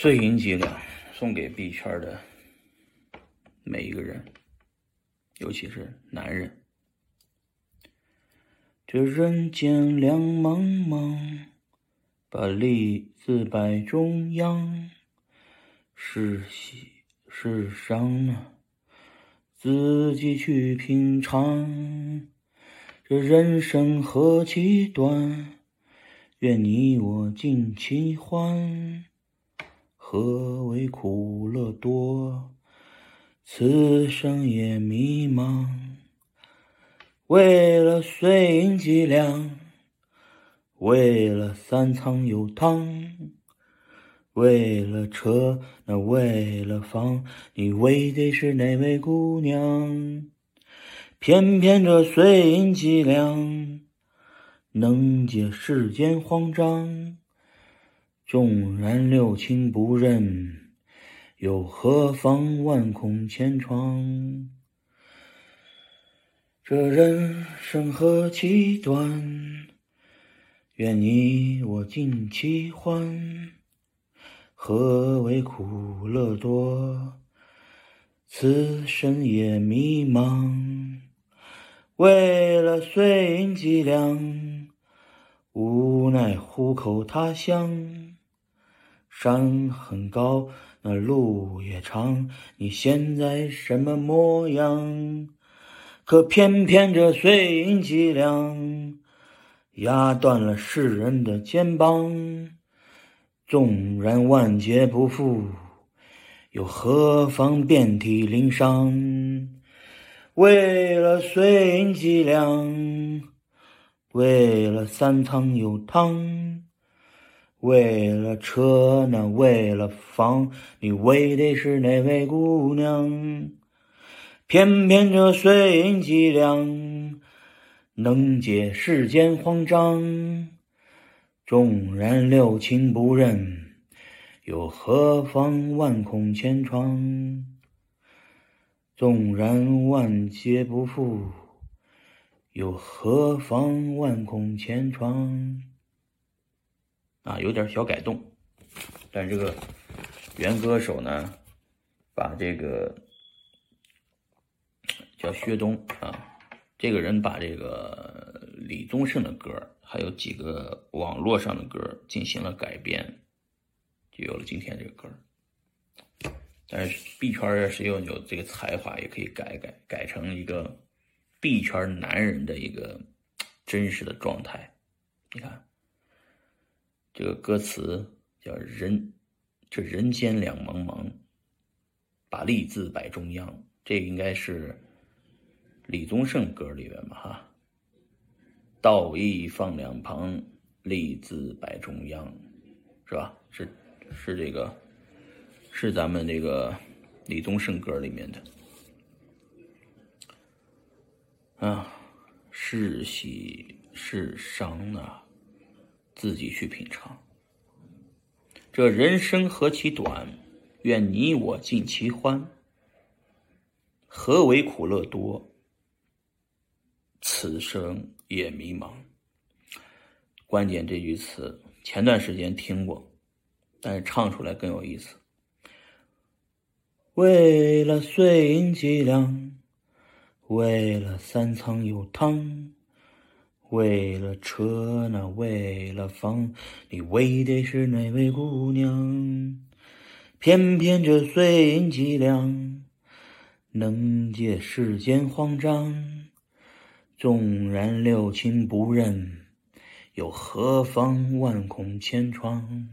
碎银几两，送给币圈的每一个人，尤其是男人。这人间两茫茫，把利字摆中央。是喜是伤啊，自己去品尝。这人生何其短，愿你我尽其欢。何为苦乐多？此生也迷茫。为了碎银几两，为了三餐有汤，为了车，那为了房，你为的是哪位姑娘？偏偏这碎银几两，能解世间慌张。纵然六亲不认，又何妨万孔千疮？这人生何其短，愿你我尽其欢。何为苦乐多？此生也迷茫。为了碎银几两，无奈糊口他乡。山很高，那路也长，你现在什么模样？可偏偏这碎银几两，压断了世人的肩膀。纵然万劫不复，又何妨遍体鳞伤？为了碎银几两，为了三餐有汤。为了车，那为了房，你为的是哪位姑娘？偏偏这碎银几两，能解世间慌张。纵然六亲不认，又何妨万孔千疮？纵然万劫不复，又何妨万孔千疮？啊，有点小改动，但这个原歌手呢，把这个叫薛东啊，这个人把这个李宗盛的歌，还有几个网络上的歌进行了改编，就有了今天这个歌。但是币圈谁有有这个才华，也可以改改改成一个币圈男人的一个真实的状态，你看。这个歌词叫“人，这人间两茫茫，把利字摆中央”。这应该是李宗盛歌里边吧？哈，“道义放两旁，利字摆中央”，是吧？是是这个，是咱们这个李宗盛歌里面的啊，是喜是伤啊。自己去品尝。这人生何其短，愿你我尽其欢。何为苦乐多？此生也迷茫。关键这句词，前段时间听过，但是唱出来更有意思。为了碎银几两，为了三餐有汤。为了车，那为了房，你为的是哪位姑娘？偏偏这碎银几两，能解世间慌张。纵然六亲不认，又何妨万孔千疮？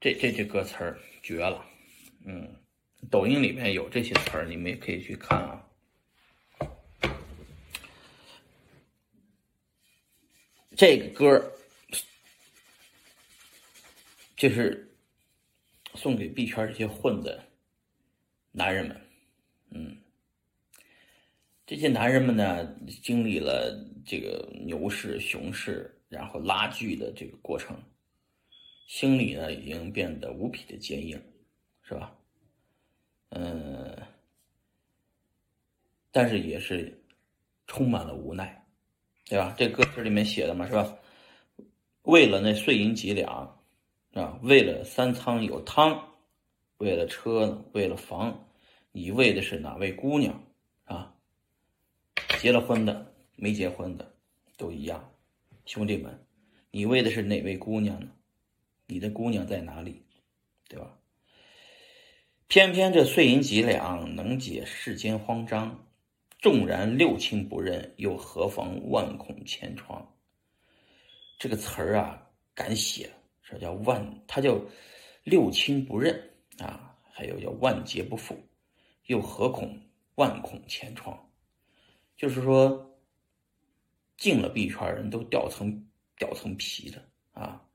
这这这歌词儿绝了，嗯，抖音里面有这些词儿，你们也可以去看啊。这个歌就是送给币圈这些混的男人们，嗯，这些男人们呢，经历了这个牛市、熊市，然后拉锯的这个过程，心里呢已经变得无比的坚硬，是吧？嗯，但是也是充满了无奈。对吧？这歌词里面写的嘛，是吧？为了那碎银几两，啊，为了三仓有汤，为了车呢，为了房，你为的是哪位姑娘啊？结了婚的，没结婚的，都一样。兄弟们，你为的是哪位姑娘呢？你的姑娘在哪里？对吧？偏偏这碎银几两能解世间慌张，纵然六亲不认，又何妨万孔千疮？这个词儿啊，敢写，说叫万，它叫六亲不认啊，还有叫万劫不复，又何恐万孔千疮？就是说，进了币圈人都掉层掉层皮的啊，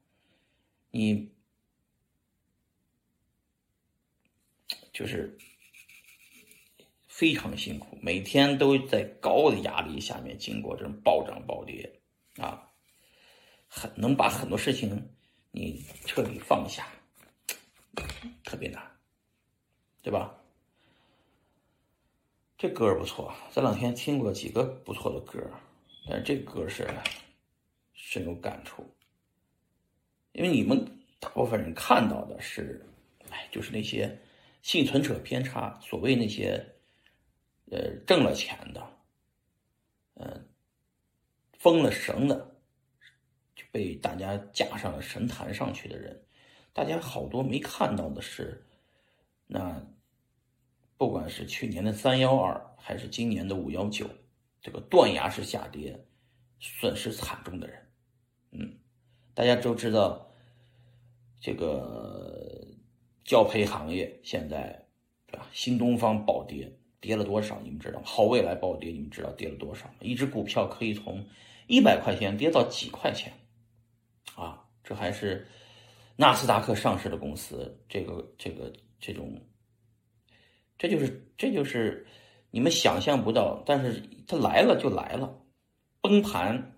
你。就是非常辛苦，每天都在高的压力下面经过这种暴涨暴跌，啊，很能把很多事情你彻底放下，特别难，对吧？这歌不错，这两天听过几个不错的歌，但是这歌是深有感触，因为你们大部分人看到的是，哎，就是那些。幸存者偏差，所谓那些，呃，挣了钱的，嗯，封了神的，就被大家架上了神坛上去的人，大家好多没看到的是，那不管是去年的三幺二，还是今年的五幺九，这个断崖式下跌，损失惨重的人，嗯，大家都知道，这个。教培行业现在，对吧？新东方暴跌，跌了多少？你们知道吗？好未来暴跌，你们知道跌了多少吗？一只股票可以从一百块钱跌到几块钱，啊，这还是纳斯达克上市的公司，这个这个这种，这就是这就是你们想象不到，但是它来了就来了。崩盘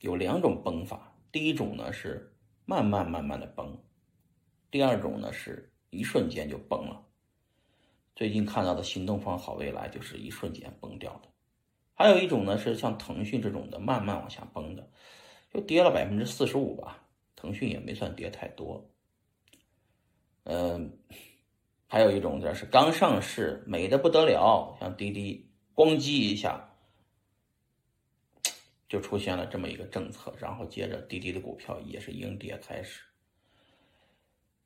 有两种崩法，第一种呢是慢慢慢慢的崩，第二种呢是。一瞬间就崩了。最近看到的新东方、好未来就是一瞬间崩掉的。还有一种呢，是像腾讯这种的，慢慢往下崩的，就跌了百分之四十五吧。腾讯也没算跌太多。嗯，还有一种就是刚上市，美的不得了，像滴滴，咣叽一下就出现了这么一个政策，然后接着滴滴的股票也是阴跌开始。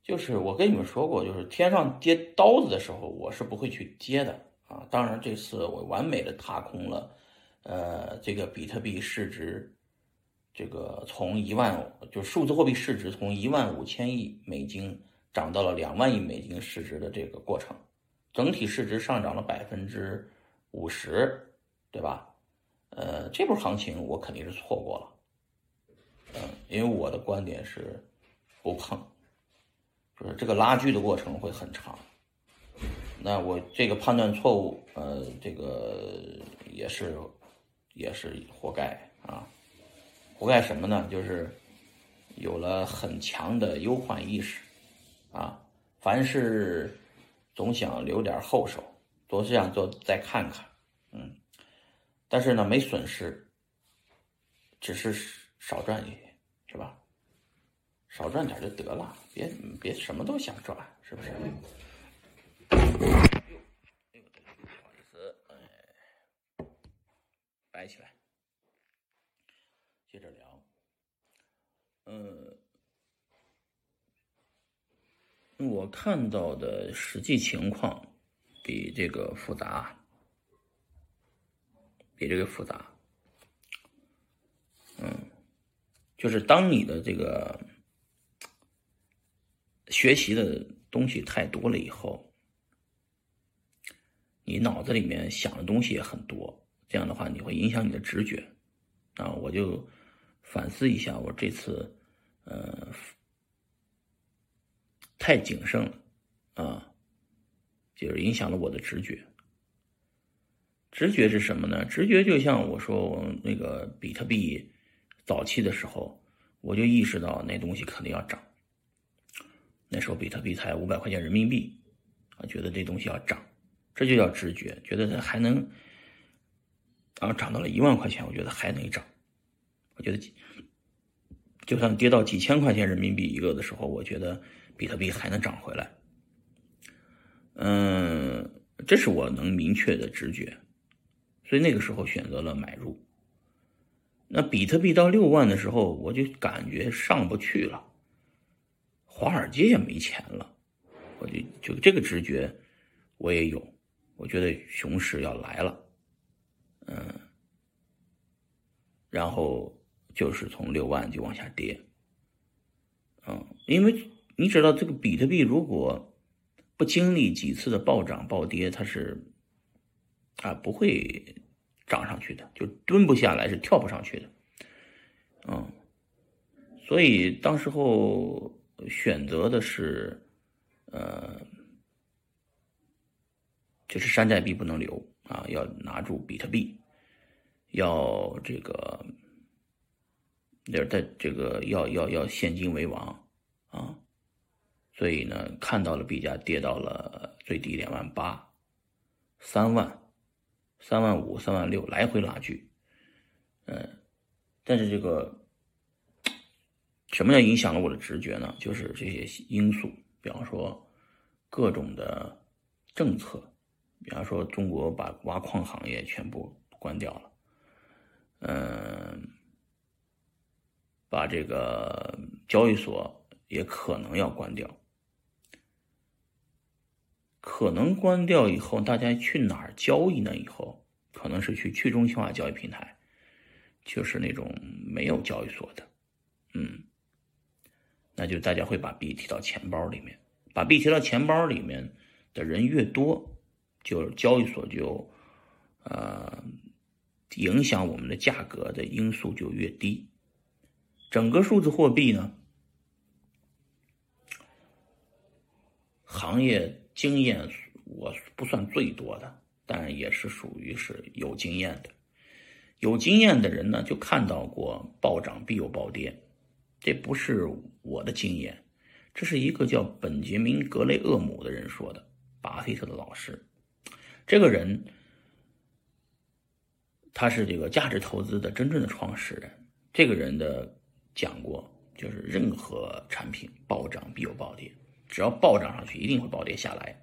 就是我跟你们说过，就是天上跌刀子的时候，我是不会去接的啊。当然这次我完美的踏空了，呃，这个比特币市值，这个从一万就数字货币市值从一万五千亿美金涨到了两万亿美金市值的这个过程，整体市值上涨了百分之五十，对吧？呃，这波行情我肯定是错过了，嗯，因为我的观点是不碰。这个拉锯的过程会很长，那我这个判断错误，呃，这个也是也是活该啊，活该什么呢？就是有了很强的忧患意识啊，凡事总想留点后手，总是想做再看看，嗯，但是呢没损失，只是少赚一点，是吧？少赚点就得了，别别什么都想抓，是不是？不好意思，哎，摆起来，接着聊。嗯，我看到的实际情况比这个复杂，比这个复杂。嗯，就是当你的这个。学习的东西太多了以后，你脑子里面想的东西也很多，这样的话你会影响你的直觉。啊，我就反思一下，我这次呃太谨慎了啊，就是影响了我的直觉。直觉是什么呢？直觉就像我说，我那个比特币早期的时候，我就意识到那东西肯定要涨。那时候比特币才五百块钱人民币，啊，觉得这东西要涨，这就叫直觉，觉得它还能，然后涨到了一万块钱，我觉得还能涨，我觉得就算跌到几千块钱人民币一个的时候，我觉得比特币还能涨回来。嗯，这是我能明确的直觉，所以那个时候选择了买入。那比特币到六万的时候，我就感觉上不去了，华尔街也没钱了，我就就这个直觉我也有，我觉得熊市要来了，嗯，然后就是从六万就往下跌，嗯，因为你知道这个比特币如果不经历几次的暴涨暴跌，它是啊不会。涨上去的就蹲不下来，是跳不上去的，嗯，所以当时候选择的是，呃，就是山寨币不能留啊，要拿住比特币，要这个，要在这个要要要现金为王啊，所以呢，看到了币价跌到了最低两万八，三万。三万五、三万六来回拉锯，嗯，但是这个什么叫影响了我的直觉呢？就是这些因素，比方说各种的政策，比方说中国把挖矿行业全部关掉了，嗯，把这个交易所也可能要关掉，可能关掉以后，大家去哪儿交易呢？以后？可能是去去中心化交易平台，就是那种没有交易所的，嗯，那就大家会把币提到钱包里面，把币提到钱包里面的人越多，就交易所就，呃，影响我们的价格的因素就越低。整个数字货币呢，行业经验我不算最多的。但也是属于是有经验的，有经验的人呢，就看到过暴涨必有暴跌，这不是我的经验，这是一个叫本杰明·格雷厄姆的人说的，巴菲特的老师。这个人他是这个价值投资的真正的创始人。这个人的讲过，就是任何产品暴涨必有暴跌，只要暴涨上去，一定会暴跌下来。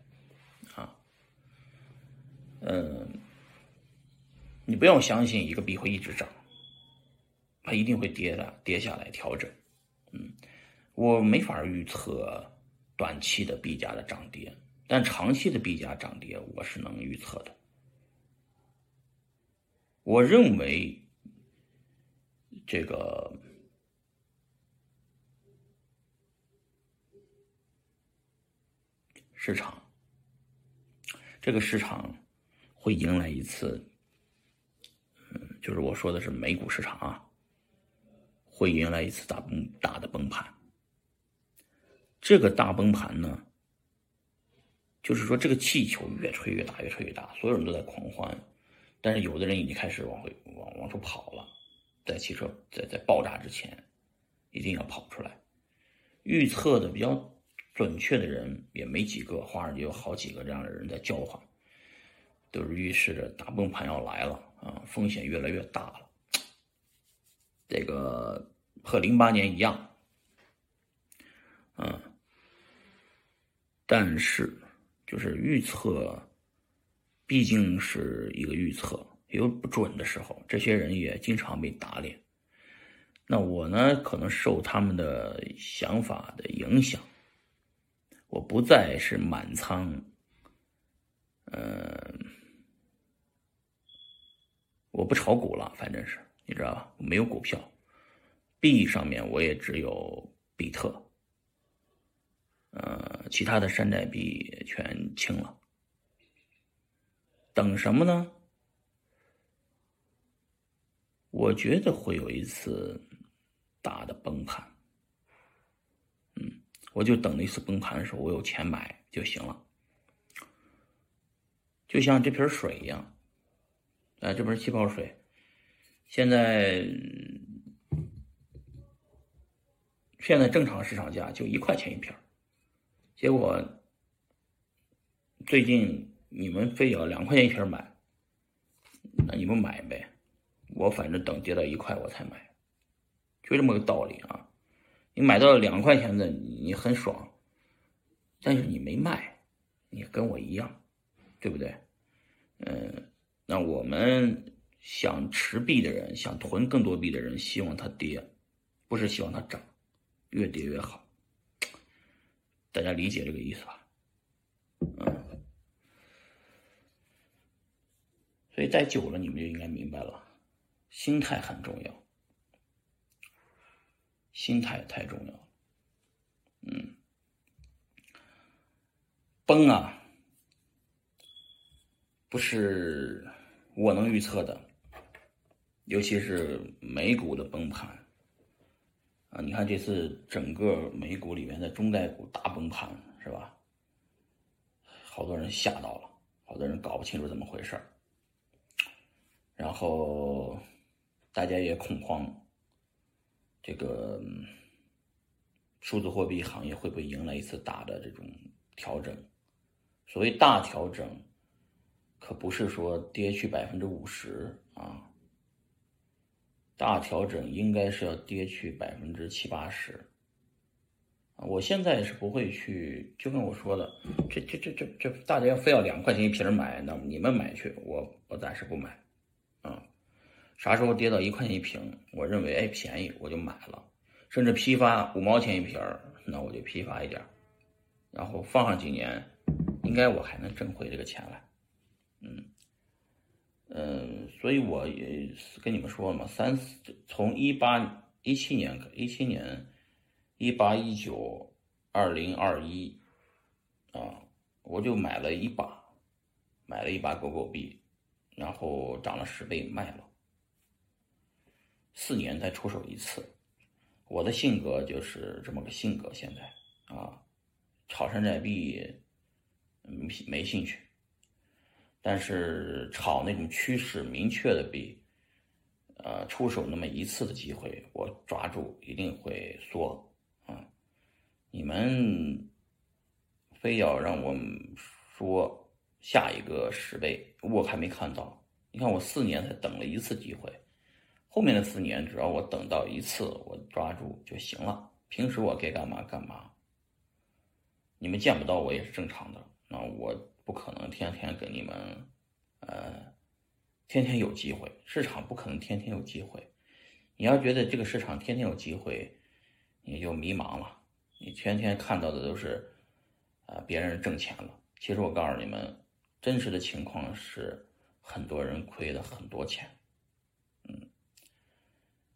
啊嗯，你不要相信一个币会一直涨，它一定会跌的，跌下来调整。嗯，我没法预测短期的币价的涨跌，但长期的币价涨跌我是能预测的。我认为这个市场，这个市场。会迎来一次，嗯，就是我说的是美股市场啊，会迎来一次大崩大的崩盘。这个大崩盘呢，就是说这个气球越吹越大，越吹越大，所有人都在狂欢，但是有的人已经开始往回往往出跑了，在汽车在在爆炸之前，一定要跑出来。预测的比较准确的人也没几个，华尔街有好几个这样的人在叫唤。都是预示着大崩盘要来了啊，风险越来越大了。这个和零八年一样，嗯，但是就是预测毕竟是一个预测，有不准的时候，这些人也经常被打脸。那我呢，可能受他们的想法的影响，我不再是满仓，嗯。我不炒股了，反正是你知道吧？没有股票，币上面我也只有比特，呃，其他的山寨币全清了。等什么呢？我觉得会有一次大的崩盘，嗯，我就等那次崩盘的时候，我有钱买就行了，就像这瓶水一样。啊，这瓶气泡水，现在现在正常市场价就一块钱一瓶结果最近你们非要两块钱一瓶买，那你们买呗，我反正等跌到一块我才买，就这么个道理啊。你买到两块钱的，你很爽，但是你没卖，你跟我一样，对不对？嗯，那我们想持币的人，想囤更多币的人，希望它跌，不是希望它涨，越跌越好。大家理解这个意思吧？嗯，所以再久了，你们就应该明白了，心态很重要。心态太重要，嗯，崩啊，不是我能预测的，尤其是美股的崩盘啊！你看这次整个美股里面的中概股大崩盘，是吧？好多人吓到了，好多人搞不清楚怎么回事然后大家也恐慌。这个数字货币行业会不会迎来一次大的这种调整？所谓大调整，可不是说跌去百分之五十啊。大调整应该是要跌去百分之七八十。我现在是不会去，就跟我说的，这这这这这，大家非要两块钱一瓶买，那你们买去，我我暂时不买，啊。啥时候跌到一块钱一瓶，我认为哎便宜，我就买了，甚至批发五毛钱一瓶那我就批发一点然后放上几年，应该我还能挣回这个钱来，嗯嗯，所以我也跟你们说了嘛，三四从一八一七年一七年一八一九二零二一啊，我就买了一把，买了一把狗狗币，然后涨了十倍卖了。四年才出手一次，我的性格就是这么个性格。现在啊，炒山寨币没没兴趣，但是炒那种趋势明确的币，呃，出手那么一次的机会，我抓住一定会缩啊。你们非要让我说下一个十倍，我还没看到。你看，我四年才等了一次机会。后面的四年，只要我等到一次，我抓住就行了。平时我该干嘛干嘛。你们见不到我也是正常的。那我不可能天天给你们，呃，天天有机会。市场不可能天天有机会。你要觉得这个市场天天有机会，你就迷茫了。你天天看到的都是，啊，别人挣钱了。其实我告诉你们，真实的情况是，很多人亏了很多钱。嗯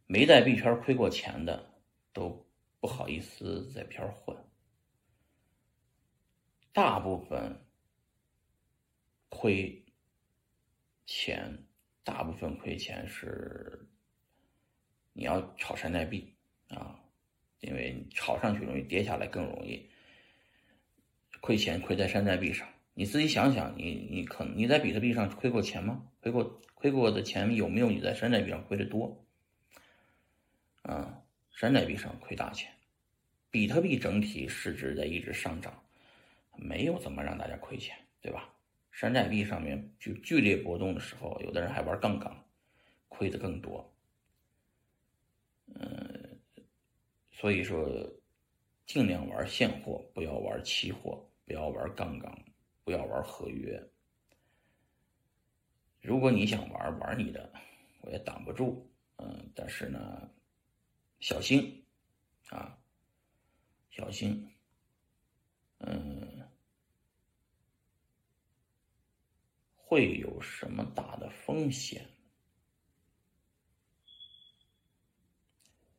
没在币圈亏过钱的，都不好意思在片混。大部分亏钱，大部分亏钱是你要炒山寨币啊，因为炒上去容易，跌下来更容易。亏钱亏在山寨币上，你自己想想，你你可能你在比特币上亏过钱吗？亏过亏过的钱有没有你在山寨币上亏的多？啊，山寨币上亏大钱，比特币整体市值在一直上涨，没有怎么让大家亏钱，对吧？山寨币上面就剧烈波动的时候，有的人还玩杠杆，亏的更多。嗯，所以说，尽量玩现货，不要玩期货，不要玩杠杆，不要玩合约。如果你想玩，玩你的，我也挡不住。嗯，但是呢。小心，啊，小心，嗯，会有什么大的风险？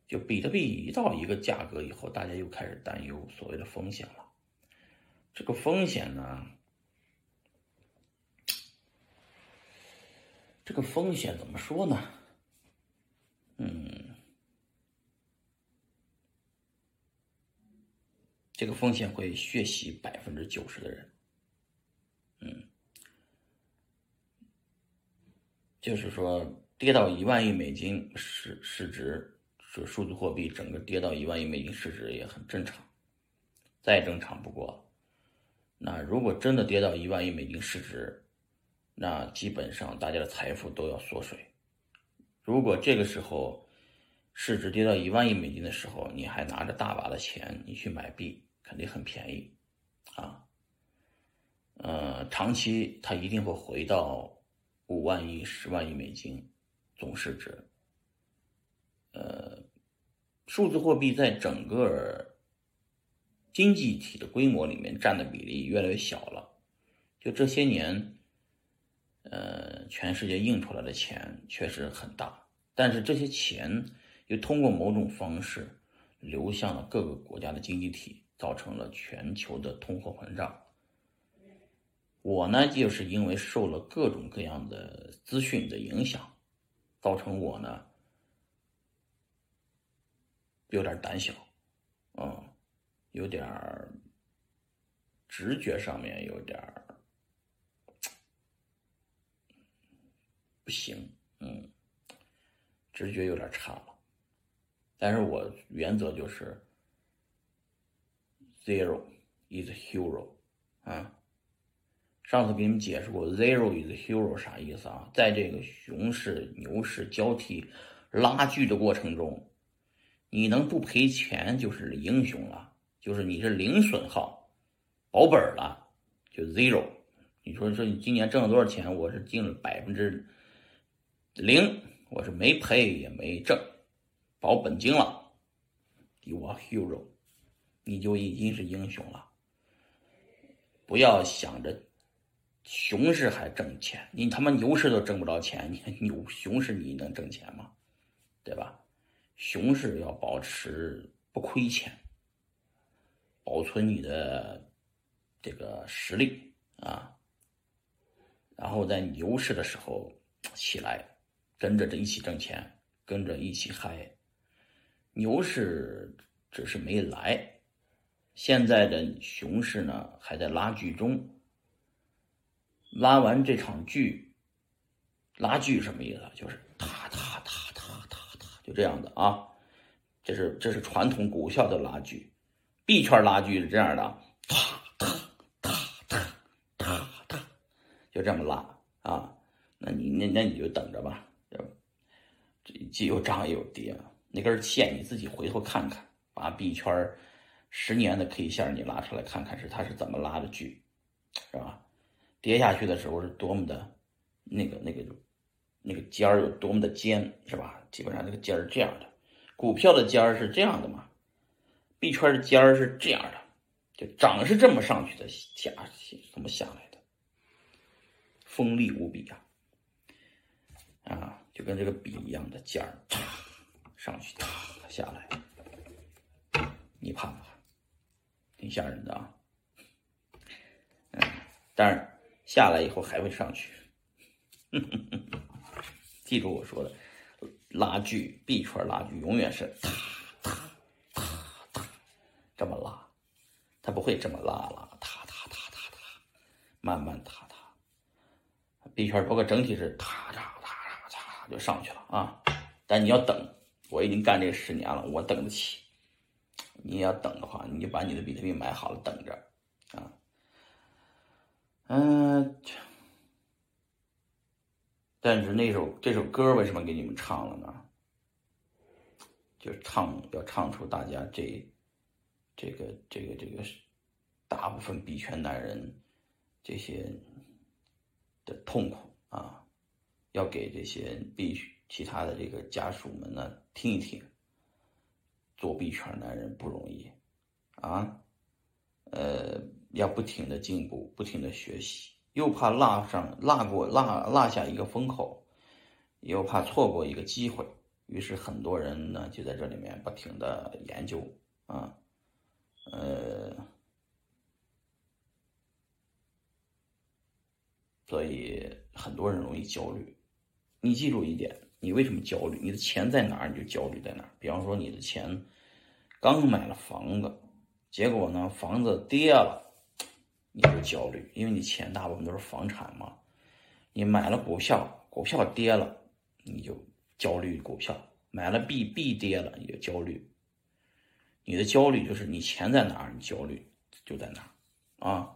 就比特币一到一个价格以后，大家又开始担忧所谓的风险了。这个风险呢，这个风险怎么说呢？嗯。这个风险会血洗百分之九十的人，就是说跌到一万亿美金市市值，说数字货币整个跌到一万亿美金市值也很正常，再正常不过。那如果真的跌到一万亿美金市值，那基本上大家的财富都要缩水。如果这个时候市值跌到一万亿美金的时候，你还拿着大把的钱，你去买币，肯定很便宜，啊，呃，长期它一定会回到五万亿、十万亿美金总市值。呃，数字货币在整个经济体的规模里面占的比例越来越小了。就这些年，呃，全世界印出来的钱确实很大，但是这些钱。又通过某种方式流向了各个国家的经济体，造成了全球的通货膨胀。我呢，就是因为受了各种各样的资讯的影响，造成我呢有点胆小，嗯，有点直觉上面有点不行，嗯，直觉有点差了。但是我原则就是，zero is hero，啊，上次给你们解释过，zero is hero 啥意思啊？在这个熊市、牛市交替拉锯的过程中，你能不赔钱就是英雄了，就是你是零损耗，保本了，就 zero。你说说你今年挣了多少钱？我是进了百分之零，我是没赔也没挣。保本金了，You are hero，你就已经是英雄了。不要想着熊市还挣钱，你他妈牛市都挣不着钱，你牛熊市你能挣钱吗？对吧？熊市要保持不亏钱，保存你的这个实力啊，然后在牛市的时候起来，跟着这一起挣钱，跟着一起嗨。牛市只是没来，现在的熊市呢还在拉锯中。拉完这场剧，拉锯什么意思？就是踏踏踏踏踏踏，就这样的啊。这是这是传统股票的拉锯，币圈拉锯是这样的，踏踏踏踏踏踏，就这么拉啊。那你那那你就等着吧，这既有涨也有跌。那根线你自己回头看看，把币圈十年的 K 线你拉出来看看，是它是怎么拉的锯，是吧？跌下去的时候是多么的，那个那个那个尖儿有多么的尖，是吧？基本上那个尖儿这样的，股票的尖儿是这样的嘛？币圈的尖儿是这样的，就涨是这么上去的，下怎么下来的？锋利无比啊！啊，就跟这个笔一样的尖儿。嚓上去，嚓下来，你怕不怕？挺吓人的啊。嗯，但是下来以后还会上去。记住我说的，拉锯币圈拉锯永远是哒哒哒哒这么拉，它不会这么拉了，哒哒哒哒哒，慢慢哒哒。币圈包括整体是哒哒哒哒哒就上去了啊，但你要等。我已经干这十年了，我等得起。你要等的话，你就把你的比特币买好了，等着啊。嗯，但是那首这首歌为什么给你们唱了呢？就唱要唱出大家这这个这个这个大部分币圈男人这些的痛苦啊，要给这些币其他的这个家属们呢。听一听，做币圈男人不容易，啊，呃，要不停的进步，不停的学习，又怕落上落过落落下一个风口，又怕错过一个机会，于是很多人呢就在这里面不停的研究，啊，呃，所以很多人容易焦虑，你记住一点。你为什么焦虑？你的钱在哪儿，你就焦虑在哪儿。比方说，你的钱刚买了房子，结果呢，房子跌了，你就焦虑，因为你钱大部分都是房产嘛。你买了股票，股票跌了，你就焦虑股票；买了币，币跌了，你就焦虑。你的焦虑就是你钱在哪儿，你焦虑就在哪儿啊。